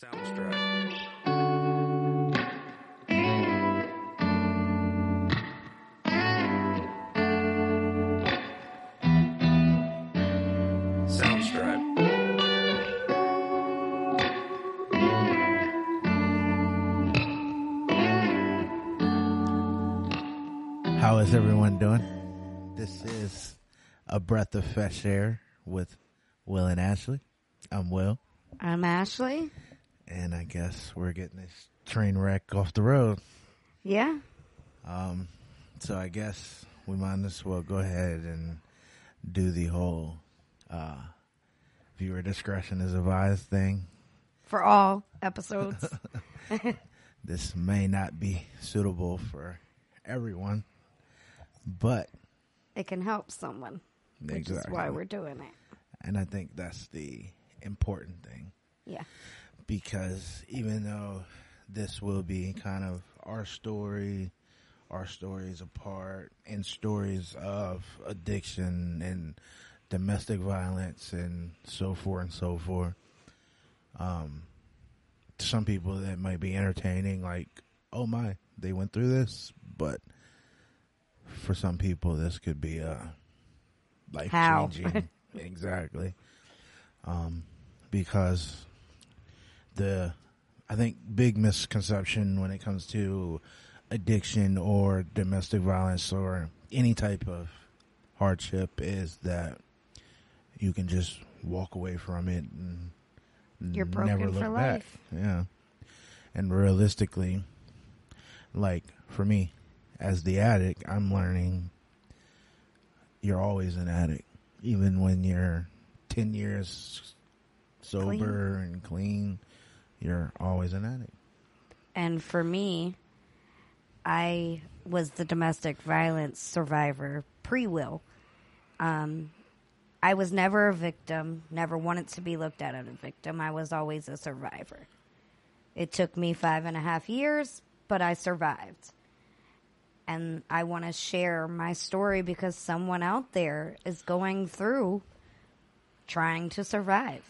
Soundstripe. Soundstripe. How is everyone doing? This is a breath of fresh air with Will and Ashley. I'm Will, I'm Ashley. And I guess we're getting this train wreck off the road. Yeah. Um, so I guess we might as well go ahead and do the whole uh, viewer discretion is advised thing. For all episodes. This may not be suitable for everyone, but it can help someone. Which is why we're doing it. and I think that's the important thing. Yeah. Because even though this will be kind of our story, our stories apart, and stories of addiction and domestic violence and so forth and so forth, um, to some people that might be entertaining, like, oh my, they went through this, but for some people, this could be a life How? changing. exactly. Um, because the I think big misconception when it comes to addiction or domestic violence or any type of hardship is that you can just walk away from it and You're never broken look for back. life. Yeah. And realistically, like for me, as the addict, I'm learning you're always an addict. Even when you're 10 years sober Clean. and clean, you're always an addict. And for me, I was the domestic violence survivor pre will. Um, I was never a victim, never wanted to be looked at as a victim. I was always a survivor. It took me five and a half years, but I survived. And I want to share my story because someone out there is going through trying to survive.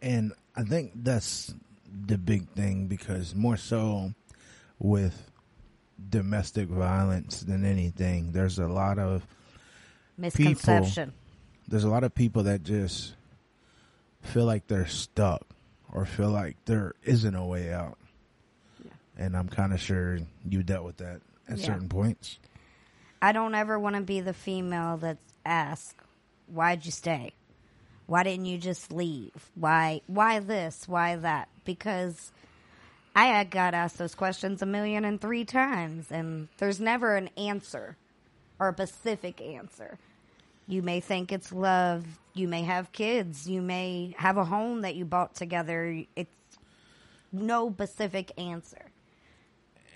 And I think that's the big thing because more so with domestic violence than anything, there's a lot of Misconception. there's a lot of people that just feel like they're stuck or feel like there isn't a way out. And I'm kind of sure you dealt with that at Yeah. certain points. I don't ever want to be the female that's asked, "Why'd you stay? Why didn't you just leave? Why? Why this? Why that?" Because I got asked those questions a million and three times, and there's never an answer or a specific answer. You may think it's love. You may have kids. You may have a home that you bought together. It's no specific answer.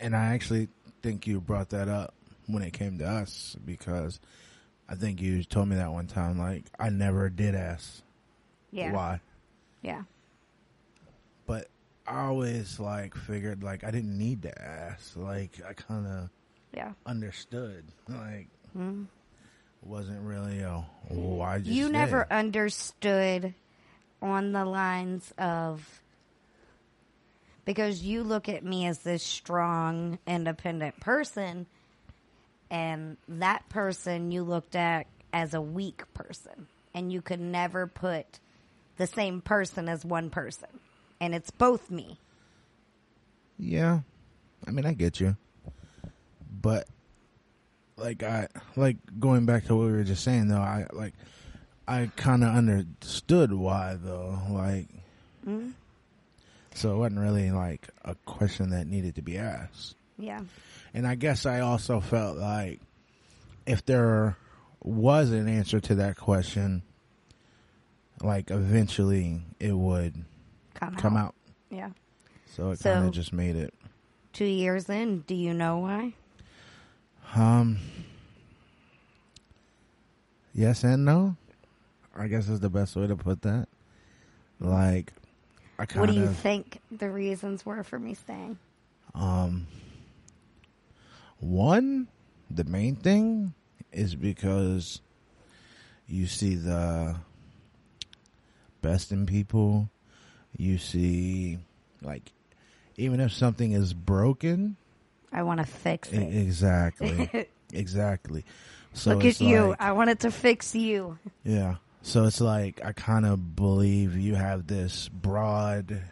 And I actually think you brought that up when it came to us because I think you told me that one time. Like, I never did ask Yeah. why. Yeah. But I always like figured like I didn't need to ask. Like I kind of Yeah. understood. Like hmm. wasn't really a why just you never stay? understood on the lines of because you look at me as this strong independent person and that person you looked at as a weak person and you could never put the same person as one person and it's both me Yeah. I mean, I get you. But like I like going back to what we were just saying though, I like I kind of understood why though. Like mm-hmm. so it wasn't really like a question that needed to be asked. Yeah And I guess I also felt like if there was an answer to that question, like eventually it would come, come out. yeah So it So- kind of just made it. two years in do you know why Um. Yes and no. I guess is the best way to put that. Like, I kind what do you of think the reasons were for me staying um. One, the main thing is because you see the best in people. You see, like, even if something is broken, I want to fix it. exactly, exactly. So Look at you. like- I wanted to fix you. Yeah. So it's like I kind of believe you have this broad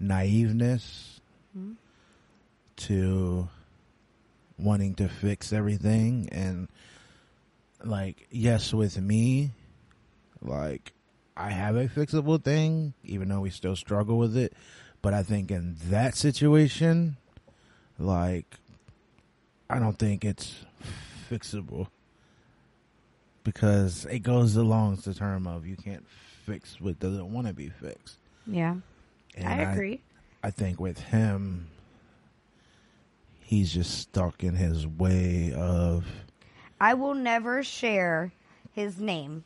naiveness hmm? to wanting to fix everything and like yes with me like I have a fixable thing even though we still struggle with it but I think in that situation like I don't think it's fixable because it goes along the term of you can't fix what doesn't want to be fixed. Yeah. And I agree. I, think with him, he's just stuck in his way of. I will never share his name.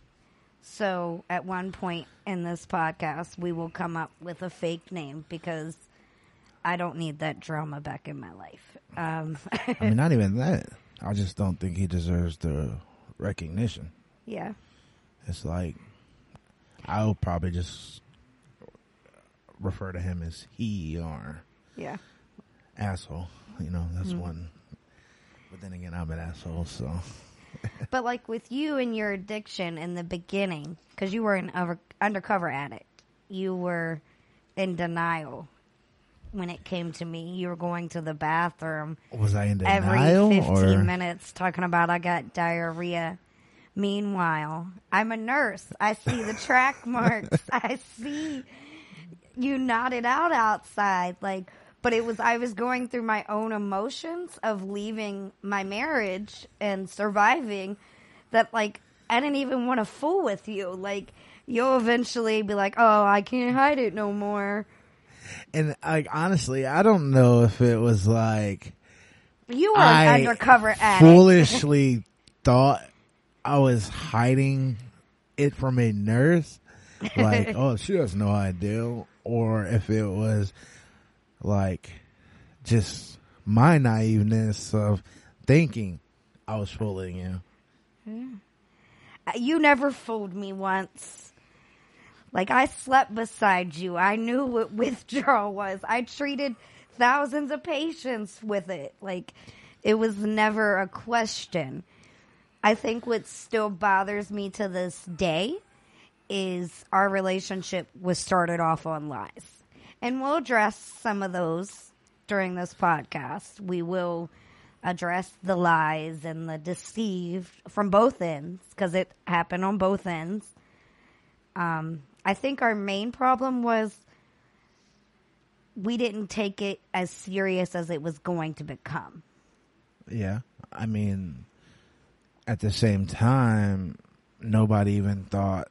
So at one point in this podcast, we will come up with a fake name because I don't need that drama back in my life. Um, I mean, not even that. I just don't think he deserves the recognition. yeah. It's like I'll probably just refer to him as he or Yeah. asshole. You know, that's mm. one. But then again, I'm an asshole, so But like with you and your addiction in the beginning, because you were an over, undercover addict, you were in denial when it came to me. You were going to the bathroom was I in denial? every 15 or minutes talking about I got diarrhea. Meanwhile, I'm a nurse. I see the track marks. I see you nodded out outside like but it was I was going through my own emotions of leaving my marriage and surviving that like I didn't even want to fool with you. Like you'll eventually be like, "Oh, I can't hide it no more." And like honestly, I don't know if it was like You were I an undercover addict. foolishly thought I was hiding it from a nurse. Like, oh, she has no idea. Or if it was like just my naiveness of thinking I was fooling you. You never fooled me once. Like I slept beside you. I knew what withdrawal was. I treated thousands of patients with it. Like it was never a question. I think what still bothers me to this day is our relationship was started off on lies. And we'll address some of those during this podcast. We will address the lies and the deceived from both ends because it happened on both ends. Um, I think our main problem was we didn't take it as serious as it was going to become. Yeah. I mean, at the same time, nobody even thought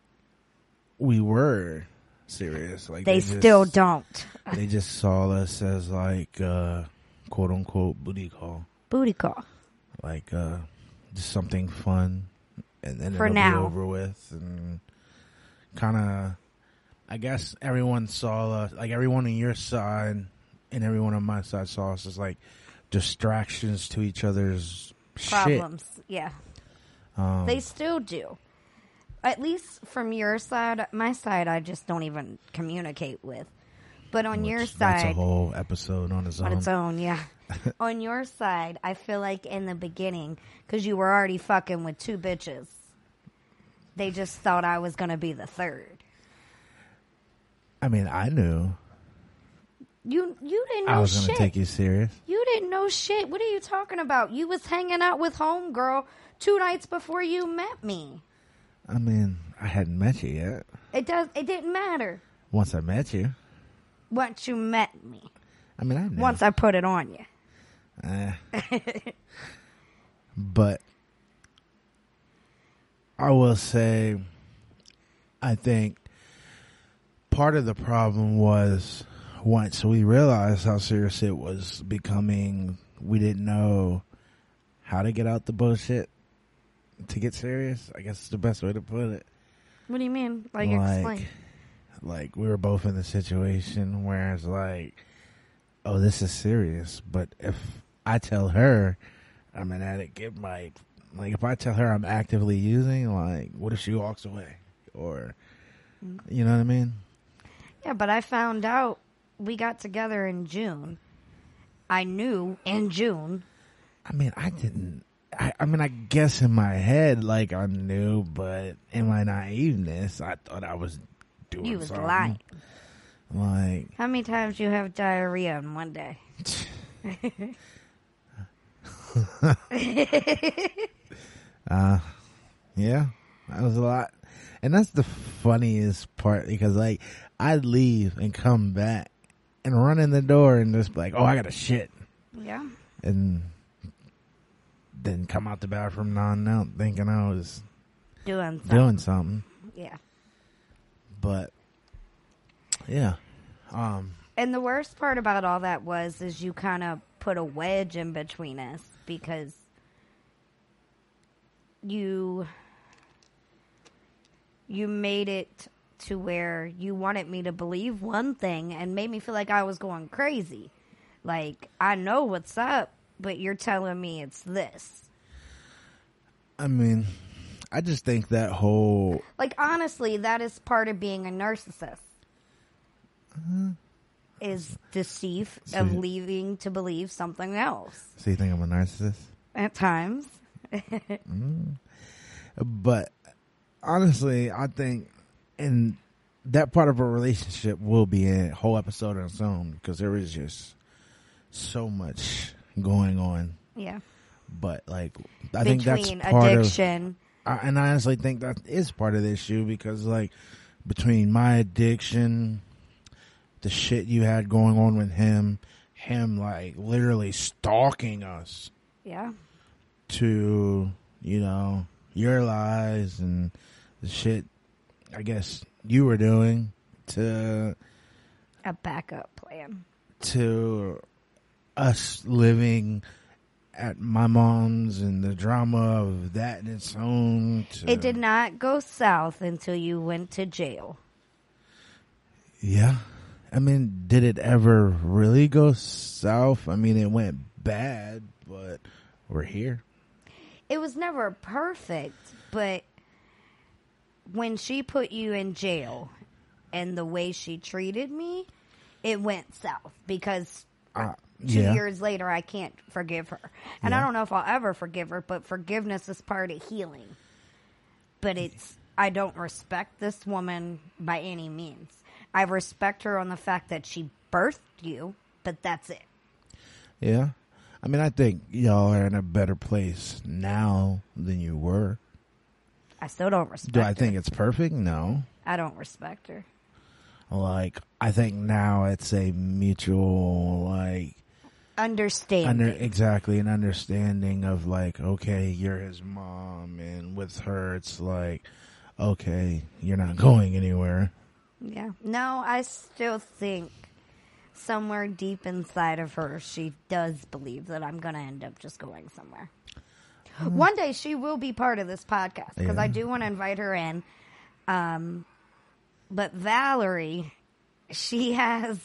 we were serious. Like They, just- still don't. They just saw us as like uh quote unquote booty call. Booty call. Like uh just something fun and then For it'll now. be over with and kinda I guess everyone saw us like everyone on your side and everyone on my side saw us as like distractions to each other's Problems. Yeah. Um, They still do. At least from your side, my side, I just don't even communicate with. But on your which- that's a side, whole episode on its on own. its own, yeah. on your side, I feel like in the beginning, because you were already fucking with two bitches, they just thought I was going to be the third. I mean, I knew You you didn't know I was going to shit. take you serious. You didn't know shit. What are you talking about? You was hanging out with homegirl two nights before you met me. I mean, I hadn't met you yet. It does. It didn't matter Once I met you, once you met me. I mean, I knew. Once I put it on you. Eh. but I will say, I think part of the problem was once we realized how serious it was becoming, we didn't know how to get out the bullshit to get serious. I guess is the best way to put it. What do you mean? Like, explain. like we were both in the situation where it's like, oh, this is serious. But if I tell her I'm an addict, it might like if I tell her I'm actively using, like, what if she walks away or, you know what I mean? Yeah, but I found out we got together in June. I knew in June. I mean, I didn't. I, I mean, I guess in my head, like I knew, but in my naiveness, I thought I was doing You was something. lying. Like, How many times you have diarrhea in one day? uh, yeah, that was a lot, and that's the funniest part because, like, I'd leave and come back and run in the door and just be like, "Oh, I got a shit," Yeah. and then come out the bathroom out, thinking I was Doing something. doing something. Yeah. But yeah, um, And the worst part about all that was is you kind of put a wedge in between us because you you made it to where you wanted me to believe one thing and made me feel like I was going crazy. Like I know what's up, but you're telling me it's this. I mean, I just think that whole Like honestly, that is part of being a narcissist. Uh, is deceit of See. leaving to believe something else. so you think I'm a narcissist, At times. Mm. but honestly, I think in that part of a relationship will be a whole episode on its own because there is just so much going on. Yeah. But like, I think that's Between part of addiction. I, and I honestly think that is part of the issue because like between my addiction, the shit you had going on with him, him like literally stalking us Yeah. to, you know, your lies and the shit I guess you were doing to A backup plan. to us living at my mom's and the drama of that in its own to, It did not go south until you went to jail. Yeah. I mean, did it ever really go south? I mean, it went bad, but we're here. It was never perfect, but when she put you in jail and the way she treated me, it went south because Uh, two yeah. years later I can't forgive her. And I don't know if I'll ever forgive her, but forgiveness is part of healing. But it's I don't respect this woman by any means. I respect her on the fact that she birthed you, but that's it. Yeah. I mean, I think y'all are in a better place now than you were. I still don't respect Do I her. think it's perfect? No. I don't respect her. Like, I think now it's a mutual, like, Understanding. under exactly an understanding of like okay you're his mom and with her it's like okay you're not going anywhere Yeah. No, I still think somewhere deep inside of her, she does believe that I'm going to end up just going somewhere. One day she will be part of this podcast because I do want to invite her in. Um, but Valerie, she has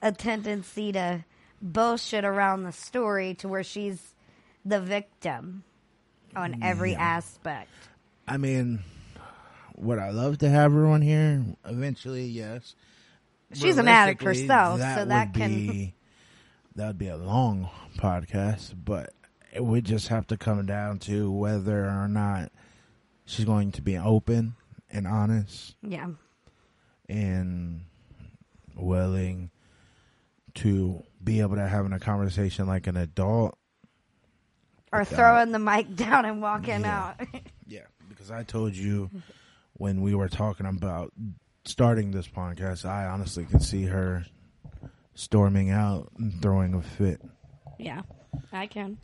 a tendency to bullshit around the story to where she's the victim on every aspect. i mean would i love to have her on here eventually yes She's an addict herself, so that can- be, that would be a long podcast but it would just have to come down to whether or not she's going to be open and honest Yeah. and willing to be able to have a conversation like an adult. Or Without- throwing uh, the mic down and walking Yeah. out. Yeah, because I told you when we were talking about starting this podcast, I honestly could see her storming out and throwing a fit. Yeah, I can.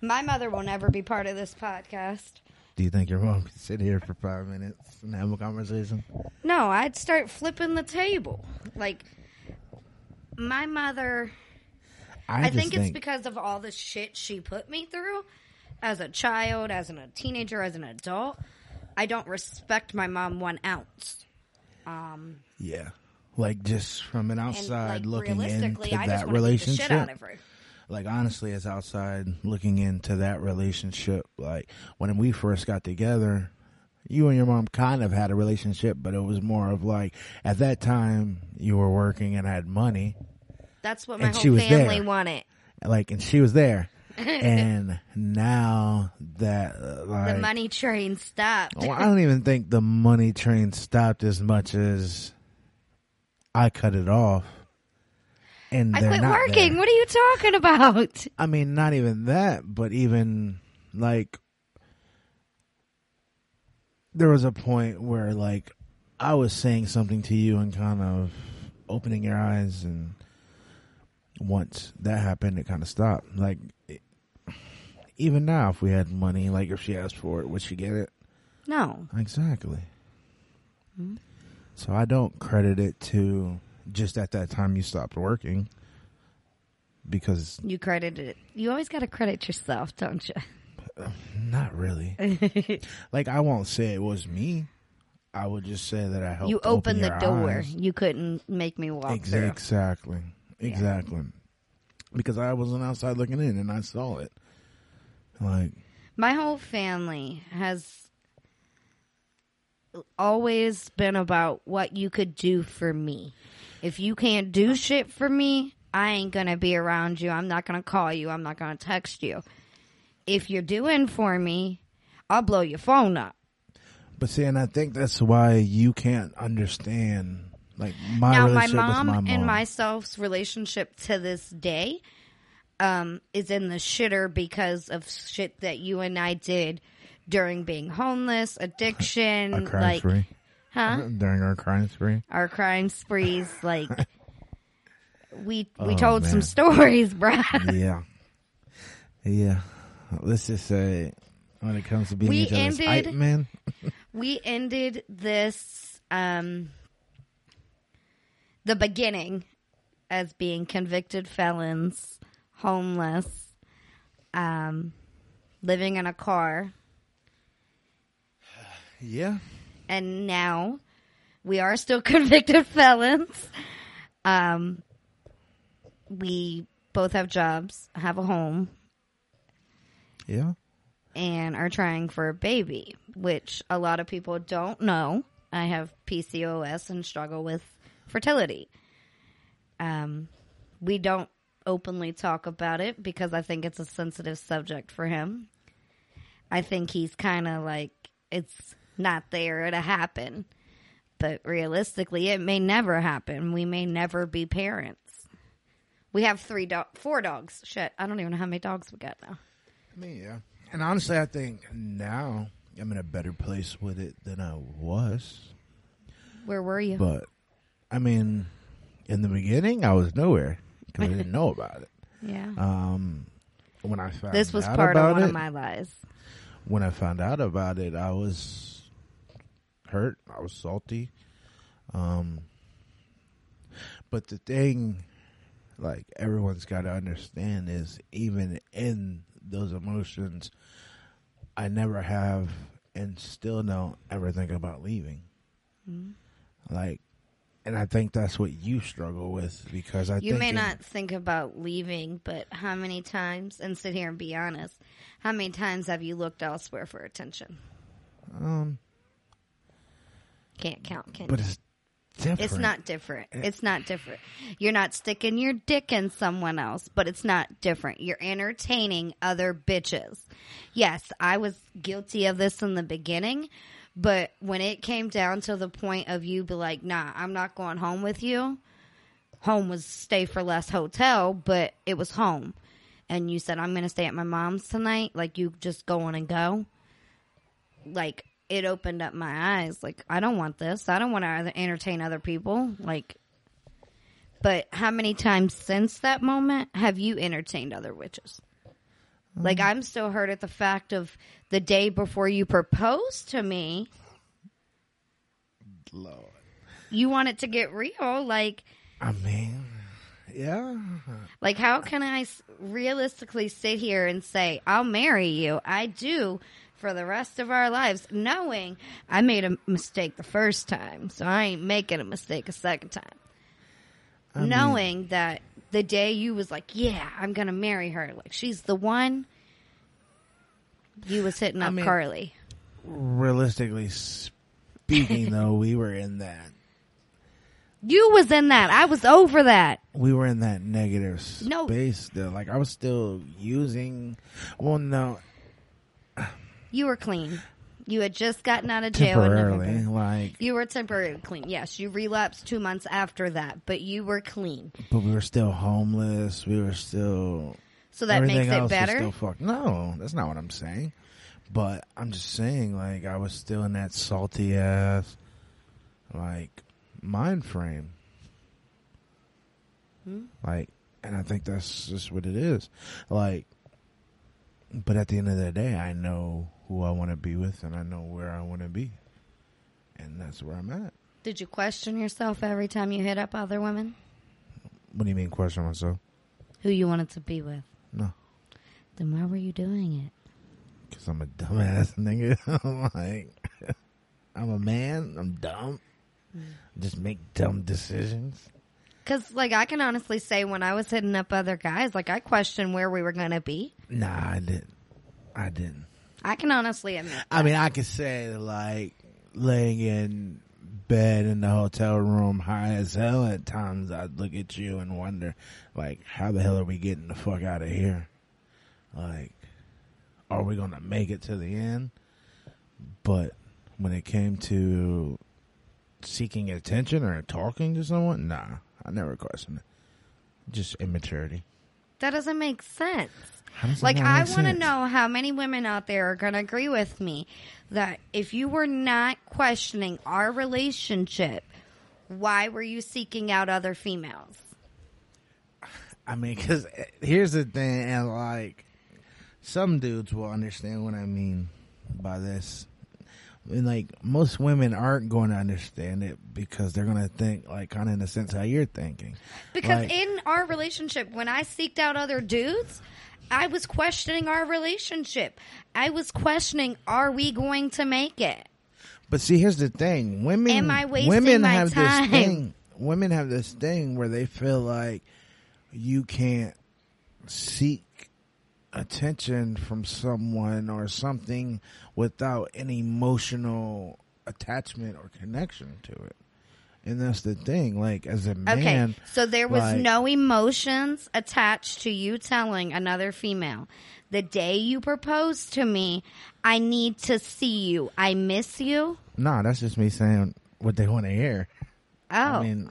My mother will never be part of this podcast. Do you think your mom could sit here for five minutes and have a conversation? No, I'd start flipping the table. Like, my mother, I, just think, it's because of all the shit she put me through as a child, as a teenager, as an adult. I don't respect my mom one ounce. Um, yeah, like just from an outside like, looking into I that just want beat the relationship. shit out of her. like honestly as outside looking into that relationship like when we first got together you and your mom kind of had a relationship, but it was more of like at that time you were working and had money, That's what my And whole family there. wanted. like, and she was there. and now that uh, like, The money train stopped. well, I don't even think the money train stopped as much as I cut it off. And I they're quit not working. there. What are you talking about? I mean, not even that, but even like there was a point where like I was saying something to you and kind of opening your eyes, and once that happened, it kind of stopped. Like it, even now, if we had money, like if she asked for it, would she get it? No. Exactly. Mm-hmm. So I don't credit it to just at that time you stopped working because You credited it. You always got to credit yourself, don't you? Not really. like I won't say it was me. I would just say that I helped. you open opened the your door. eyes. You couldn't make me walk Ex- through. Exactly. Exactly. Because I wasn't outside looking in and I saw it. Like My whole family has always been about what you could do for me. If you can't do shit for me, I ain't gonna be around you. I'm not gonna call you. I'm not gonna text you. If you're doing for me, I'll blow your phone up. but see and I think that's why you can't understand like my now my mom, my mom. and myself's relationship to this day um, is in the shitter because of shit that you and I did during being homeless, addiction, a crime like spree. huh? During our crime spree. Our crime sprees, like we we Oh, told some stories, bruh. yeah. Yeah. Let's just say when it comes to being We ended- hype man. we ended this um the beginning as being convicted felons, homeless, um living in a car, Yeah. and now we are still convicted felons. Um we both have jobs, have a home, Yeah. and are trying for a baby, which a lot of people don't know. I have PCOS and struggle with fertility. Um, we don't openly talk about it because I think it's a sensitive subject for him. I think he's kind of like it's not there to happen, but realistically, it may never happen. We may never be parents. We have three dog, four dogs. Shit, I don't even know how many dogs we got now. I mean, yeah. And honestly, I think now I'm in a better place with it than I was. Where were you? But I mean, in the beginning, I was nowhere because I didn't know about it. yeah. Um, when I found This was out part of one it, of my lies. when I found out about it, I was hurt. I was salty. Um, but the thing, like everyone's got to understand, is even in those emotions, I never have and still don't ever think about leaving. Mm-hmm. Like, and I think that's what you struggle with because I think You may in- not think about leaving, but how many times, and sit here and be honest, how many times have you looked elsewhere for attention? um, Can't count, can but you? it's different. It's not different. It's not different. You're not sticking your dick in someone else, but it's not different. You're entertaining other bitches. Yes, I was guilty of this in the beginning, but when it came down to the point of you be like, nah, I'm not going home with you. Home was stay for less hotel, but it was home. And you said, I'm going to stay at my mom's tonight. Like, you just go on and go. Like, it opened up my eyes. Like, I don't want this. I don't want to entertain other people. Like, but how many times since that moment have you entertained other witches? Like, mm. I'm still hurt at the fact of the day before you proposed to me, Lord. you want it to get real. Like, I mean, yeah. Like, how can I realistically sit here and say, I'll marry you? I do for the rest of our lives, knowing I made a mistake the first time, so I ain't making a mistake a second time. I mean, knowing that the day you was like, yeah, I'm to marry her, like, she's the one, you was hitting I up mean- Carly. realistically speaking, though, we were in that You was in that. I was over that. we were in that negative No. space still. Like I was still using. Well, no, You were clean. You had just gotten out of jail. temporarily. Like, You were temporarily clean. Yes, you relapsed two months after that, but you were clean. but we were still homeless. We were still. So that makes it better. No, that's not what I'm saying. But I'm just saying, like, I was still in that salty ass, like, mind frame. Hmm? Like, and I think that's just what it is. Like, but at the end of the day, I know who I want to be with and I know where I want to be. And that's where I'm at. Did you question yourself every time you hit up other women? What do you mean, question myself? Who you wanted to be with? No. Then why were you doing it? Because I'm a dumbass nigga. I'm like, I'm a man. I'm dumb. Mm. Just make dumb decisions. Because, like, I can honestly say when I was hitting up other guys, like, I questioned where we were going to be. Nah, I didn't. I didn't. I can honestly admit. I mean, I could say like laying in bed in the hotel room high as hell at times I'd look at you and wonder like how the hell are we getting the fuck out of here? Like are we going to make it to the end? But when it came to seeking attention or talking to someone, nah, I never questioned it. Just immaturity. That doesn't make sense. How does that Like, I want to know how many women out there are going to agree with me that if you were not questioning our relationship, why were you seeking out other females? I mean, because eh, here's the thing, and like some dudes will understand what I mean by this. And like most women aren't going to understand it because they're going to think like kind of in the sense how you're thinking. Because Like- in our relationship, when I seeked out other dudes, I was questioning our relationship. I was questioning, are we going to make it? But see, here's the thing: women, Am I wasting women my have time? this thing. Women have this thing where they feel like you can't seek attention from someone or something without an emotional attachment or connection to it. And that's the thing. Like as a man. Okay, so there was like- no emotions attached to you telling another female, the day you proposed to me, I need to see you. I miss you. nah, that's just me saying what they want to hear. Oh, I mean,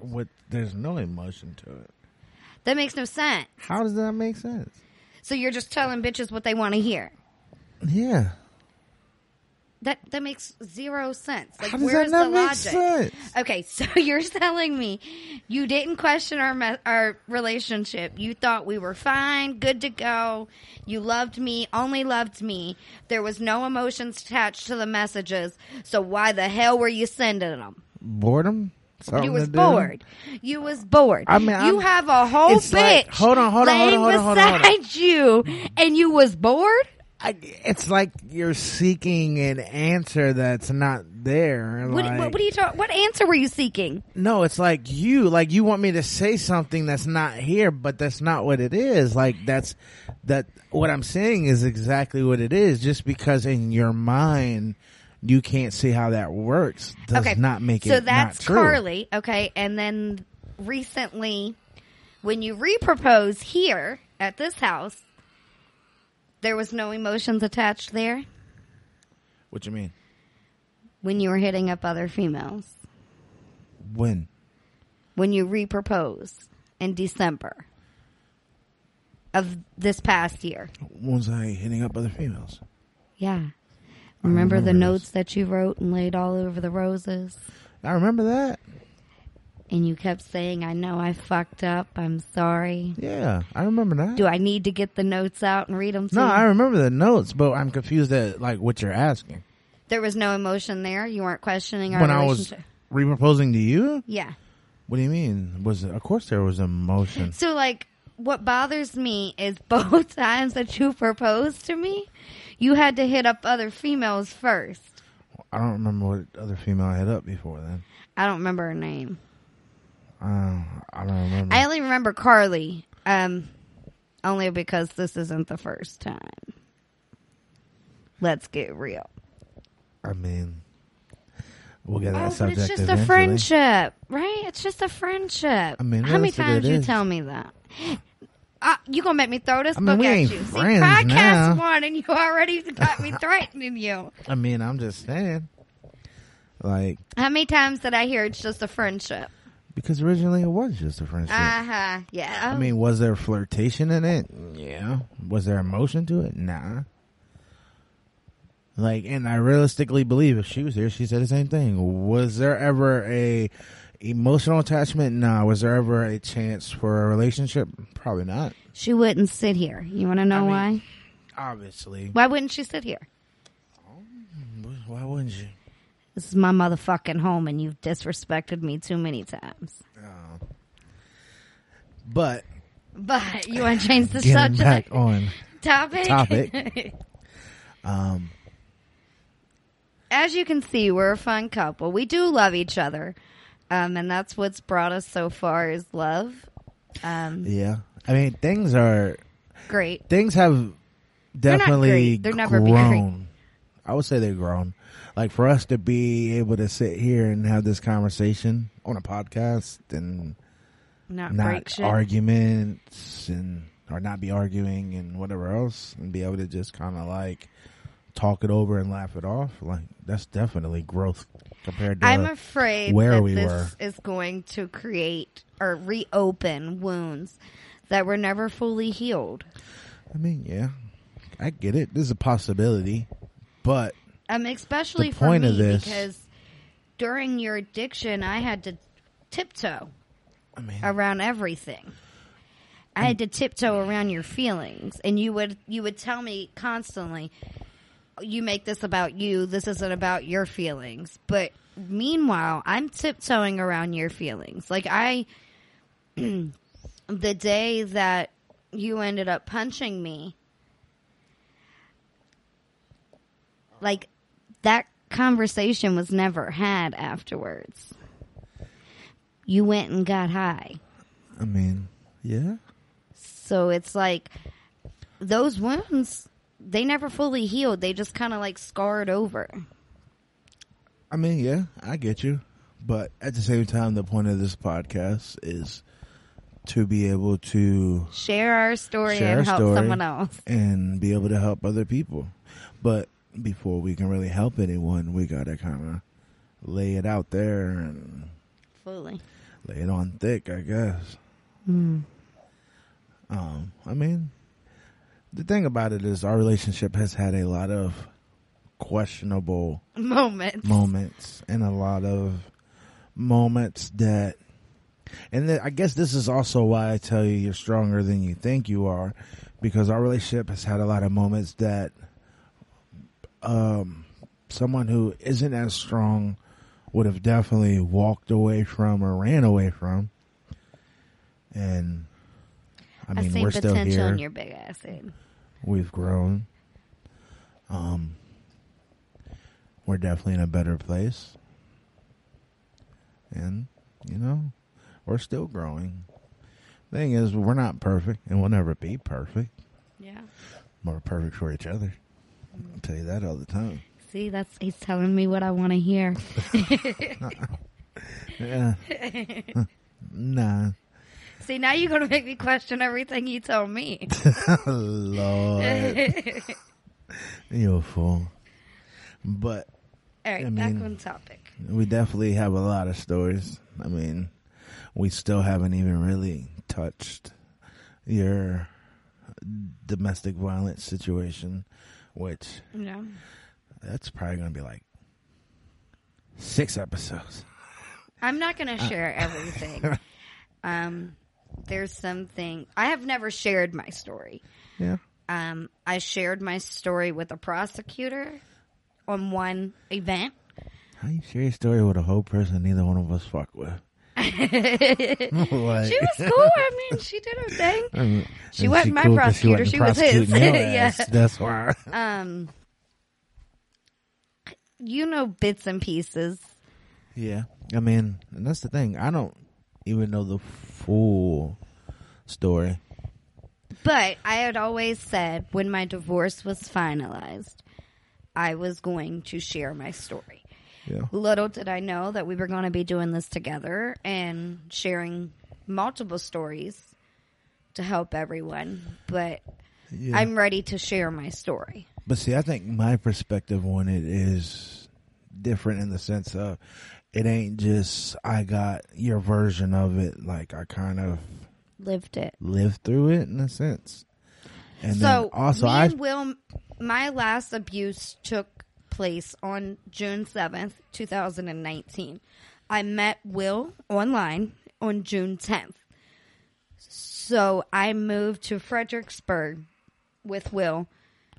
what? There's no emotion to it. That makes no sense. How does that make sense? So you're just telling bitches what they want to hear. Yeah. That that makes zero sense. Like, How does where's that the not make logic? sense? Okay, so you're telling me you didn't question our me- our relationship. You thought we were fine, good to go. You loved me, only loved me. There was no emotions attached to the messages. So why the hell were you sending them? Boredom. Something you was bored. You was bored. I mean, you I'm- have a whole bitch. like- hold on, hold on, hold on, laying hold on, hold on, hold on. beside you, and you was bored. I, it's like you're seeking an answer that's not there. What, like, what, what are you talking? What answer were you seeking? No, it's like you, like you want me to say something that's not here, but that's not what it is. Like that's that. What I'm saying is exactly what it is. Just because in your mind you can't see how that works does okay, not make it so that's. Carly. Okay, and then recently, when you repropose here at this house, there was no emotions attached there What do you mean? when you were hitting up other females. When? When you repropose in December of this past year. Was I hitting up other females? Yeah. Remember, the this. notes that you wrote and laid all over the roses? I remember that. And you kept saying, I know I fucked up. I'm sorry. Yeah, I remember that. Do I need to get the notes out and read them to no? I remember the notes, but I'm confused at like what you're asking. There was no emotion there. You weren't questioning our when I was relationship. re-proposing to you, yeah. what do you mean? Was of course there was emotion. So, like, what bothers me is both times that you proposed to me, you had to hit up other females first. I don't remember what other female I hit up before then. I don't remember her name. Uh, I don't remember. I only remember Carly, um, only because this isn't the first time. Let's get real. I mean, we'll get that Oh, but subject it's just eventually. a friendship, right? It's just a friendship. I mean, how many times you is. tell me that? Uh, you gonna make me throw this I mean, book we at ain't you? See, podcast now. one, and you already got me threatening you. I mean, I'm just saying, like, How many times did I hear it's just a friendship? because originally it was just a friendship. Uh huh. Yeah. I mean, was there flirtation in it? Yeah. Was there emotion to it? Nah. Like, and I realistically believe if she was here, she said the same thing. Was there ever a emotional attachment? Nah. Was there ever a chance for a relationship? Probably not. she wouldn't sit here. You want to know I mean- why? Obviously. Why wouldn't she sit here? Why wouldn't you? This is my motherfucking home, and you've disrespected me too many times. Oh. But But you want to change the subject back on topic? topic. um, As you can see, we're a fun couple. We do love each other, um, and that's what's brought us so far is love. Um, yeah. I mean, things are great. things have definitely never be grown. I would say they've grown. Like for us to be able to sit here and have this conversation on a podcast and Not, break not shit. arguments and or not be arguing and whatever else and be able to just kind of like talk it over and laugh it off. Like that's definitely growth compared to I'm afraid where that we this were. is going to create or reopen wounds that were never fully healed. I mean, yeah, I get it. This is a possibility, but Um, especially The for point me of this- because during your addiction, I had to tiptoe I mean, around everything. I had to tiptoe around your feelings, and you would you would tell me constantly, "You make this about you. This isn't about your feelings." But meanwhile, I'm tiptoeing around your feelings. Like I, the day that you ended up punching me, like that conversation was never had afterwards. You went and got high. I mean, yeah. So it's like those wounds, they never fully healed. They just kind of like scarred over. I mean, yeah, I get you. But at the same time, the point of this podcast is to be able to Share our story share and our help story someone else. and be able to help other people. But before we can really help anyone, we got to kind of lay it out there and Fully. lay it on thick, I guess. Hmm. Um, I mean, the thing about it is our relationship has had a lot of questionable Moments. moments and a lot of moments that and I guess this is also why I tell you you're stronger than you think you are because our relationship has had a lot of moments that um someone who isn't as strong would have definitely walked away from or ran away from and I I, mean we're still potential here in your big ass head. we've grown. Um, we're definitely in a better place, and you know, we're still growing. Thing is, we're not perfect, and we'll never be perfect. Yeah. We're perfect for each other. I'll tell you that all the time. See, that's he's telling me what I want to hear. Yeah. nah, See, now you're gonna make me question everything you told me. Lord, you a fool. But All right, I back on topic. We definitely have a lot of stories. I mean, we still haven't even really touched your domestic violence situation, which Yeah. that's probably going to be like six episodes. I'm not going to Uh. share everything. um, there's something I have never shared my story. Yeah. Um, I shared my story with a prosecutor on one event. How you share your story with a whole person neither one of us fuck with? Like- She was cool. I mean, she did her thing. And- She wasn't my cool prosecutor, wasn't she was his. Yeah. That's why. Um, you know bits and pieces. Yeah, I mean, and that's the thing. I don't even know the full story. But I had always said when my divorce was finalized I was going to share my story. Yeah. Little did I know that we were going to be doing this together and sharing multiple stories to help everyone. But Yeah. I'm ready to share my story. But see, I think my perspective on it is different in the sense of it ain't just I got your version of it. Like I kind of Lived it. lived through it in a sense. And so then also me I and Will, my last abuse took place on June seventh, two thousand and nineteen. I met Will online on June tenth. So I moved to Fredericksburg with Will.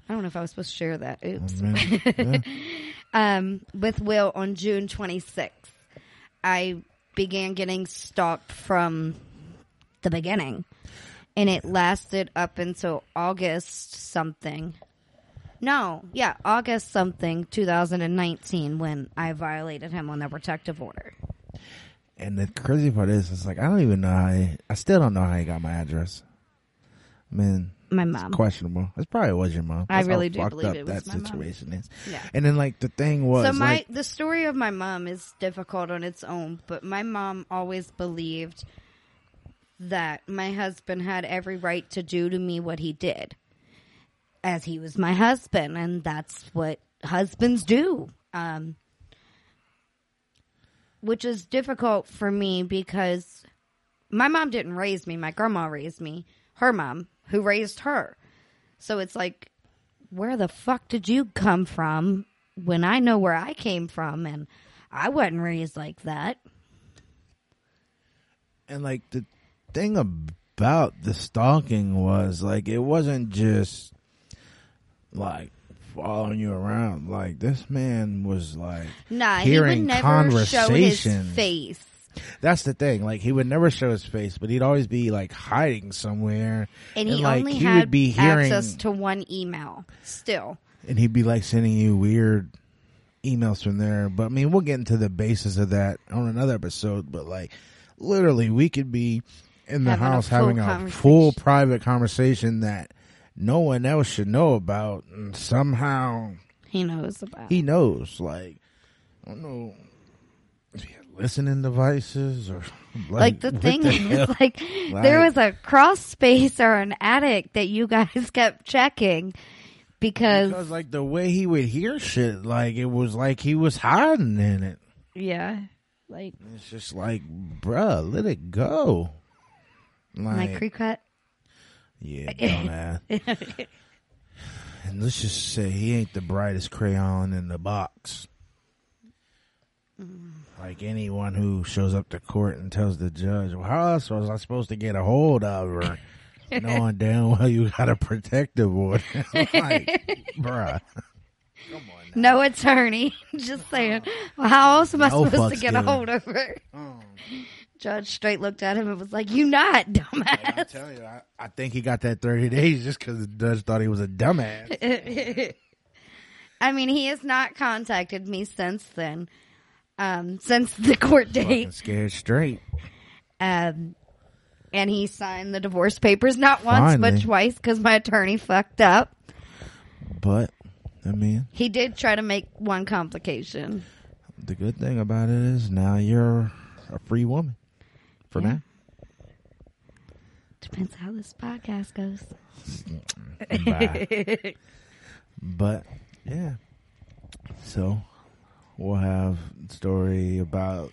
I don't know if I was supposed to share that. Oops. Yeah. um, with Will on June 26th. I began getting stalked from the beginning, and it lasted up until August something. No, yeah, August something 2019 when I violated him on the protective order. And the crazy part is, it's like I don't even know how. He, I still don't know how he got my address. I mean, My it's mom. questionable. It probably was your mom. I That's how really do believe it was that my mom. situation is. Yeah. And then like the thing was, so my like, the story of my mom is difficult on its own, but my mom always believed that my husband had every right to do to me what he did, as he was my husband, and that's what husbands do. Um, which is difficult for me because my mom didn't raise me; my grandma raised me. Her mom, who raised her. So it's like, where the fuck did you come from when I know where I came from and I wasn't raised like that? and like the thing about the stalking was like it wasn't just like following you around. Like this man was like Nah, he would never show his face. That's the thing. Like he would never show his face, but he'd always be like hiding somewhere. And he like, only he had would be hearing, access to one email still. and he'd be like sending you weird emails from there. But I mean, we'll get into the basis of that on another episode. But like, literally, we could be in the Having house full having a full private conversation that no one else should know about, and somehow He knows about. he knows. Like, I don't know. If he had Listening devices or like the thing hell? is, like, there was a cross space or an attic that you guys kept checking because, because like the way he would hear shit, like it was like he was hiding in it. yeah, like It's just like, bruh, let it go. my Like, creek cut. yeah, dumbass. and let's just say he ain't the brightest crayon in the box. Like anyone who shows up to court and tells the judge, "Well, how else was I supposed to get a hold of her?" Knowing damn well you got a protective order, like, bruh. No attorney. Just saying. Well, how else am I No supposed to fucks get a given. hold of her? Mm. Judge straight looked at him and was like, "You not I'm dumbass." telling you, I, I think he got that 30 days just because the judge thought he was a dumbass. I mean, he has not contacted me since then. Um, since the court date. scared straight. Um, and he signed the divorce papers not once Finally. but twice because my attorney fucked up. But, I mean, He did try to make one complication. the good thing about it is now you're a free woman. For Yeah. now. Depends how this podcast goes. But, yeah. So, we'll have a story about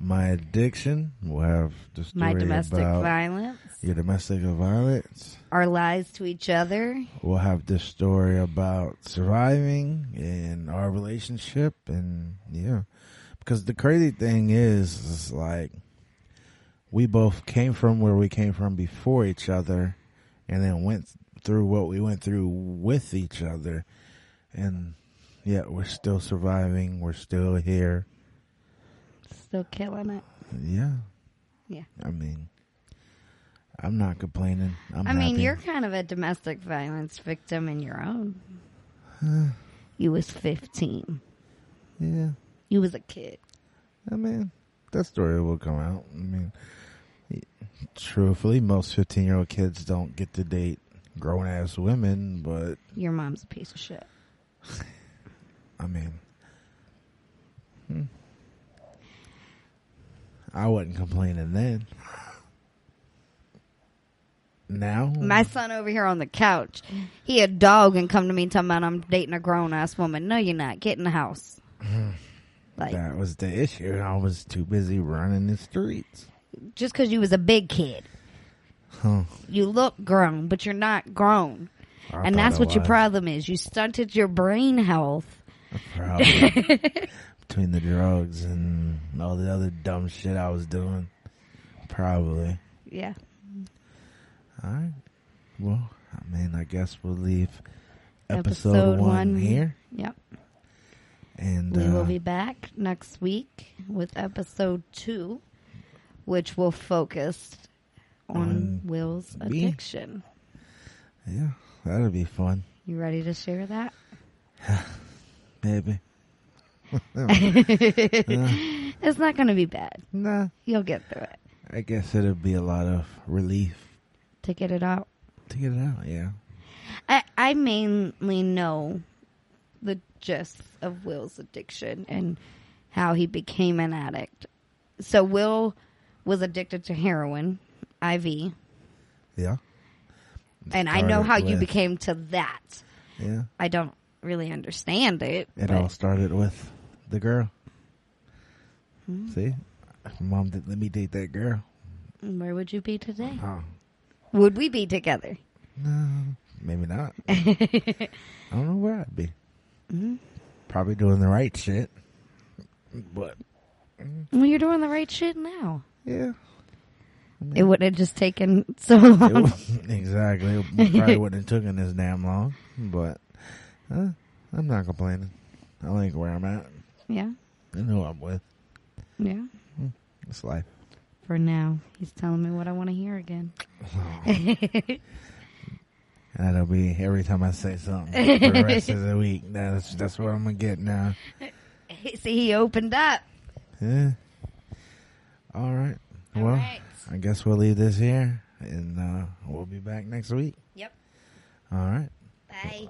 my addiction. We'll have the story My domestic about violence, your domestic violence. our lies to each other. We'll have this story about surviving in our relationship, and yeah, because the crazy thing is, is like we both came from where we came from before each other, and then went through what we went through with each other, and yet we're still surviving. We're still here. Still killing it. Yeah, Yeah. I mean, I'm not complaining. I'm I mean, happy. you're kind of a domestic violence victim in your own. you was 15. yeah. You was a kid. I mean, that story will come out. I mean, truthfully, most 15 year old kids don't get to date grown ass women, but Your mom's a piece of shit. I mean, hmm. I wasn't complaining then. Now, My son over here on the couch, he a dog and come to me talking about I'm dating a grown ass woman. No, you're not. Get in the house. like that was the issue. I was too busy running the streets. just because you was a big kid, Huh. you look grown, but you're not grown. I and that's what your problem is. You stunted your brain health. Probably. Between the drugs and all the other dumb shit I was doing. Probably. Yeah. All right. Well, I mean, I guess we'll leave episode, Episode one, one. here. Yep. And We uh, will be back next week with episode two, which will focus on, On Will's me. addiction. yeah, that'll be fun. You ready to share that? Maybe. It's not going to be bad. Nah, You'll get through it. I guess it'll be a lot of relief To get it out. to get it out. Yeah. I, I mainly know the gist of Will's addiction and how he became an addict. So Will was addicted to heroin, IV, Yeah. and I know how you became to that. Yeah. I don't really understand it. It but- all started with the girl. Hmm. See, mom didn't let me date that girl. Where would you be today? Huh. Would we be together? No, maybe not. I don't know where I'd be. Mm-hmm. Probably doing the right shit. But Well, you're doing the right shit now. yeah, It would have just taken so long. w- exactly. It probably wouldn't have taken this damn long. But uh, I'm not complaining. I like where I'm at. yeah, and who I'm with. yeah. It's life. For now, he's telling me what I want to hear again. That'll be every time I say something for the rest of the week. That's that's what I'm gonna get now. See, he opened up. Yeah. All right. All well, right. I guess we'll leave this here, and uh, we'll be back next week. Yep. All right. Bye.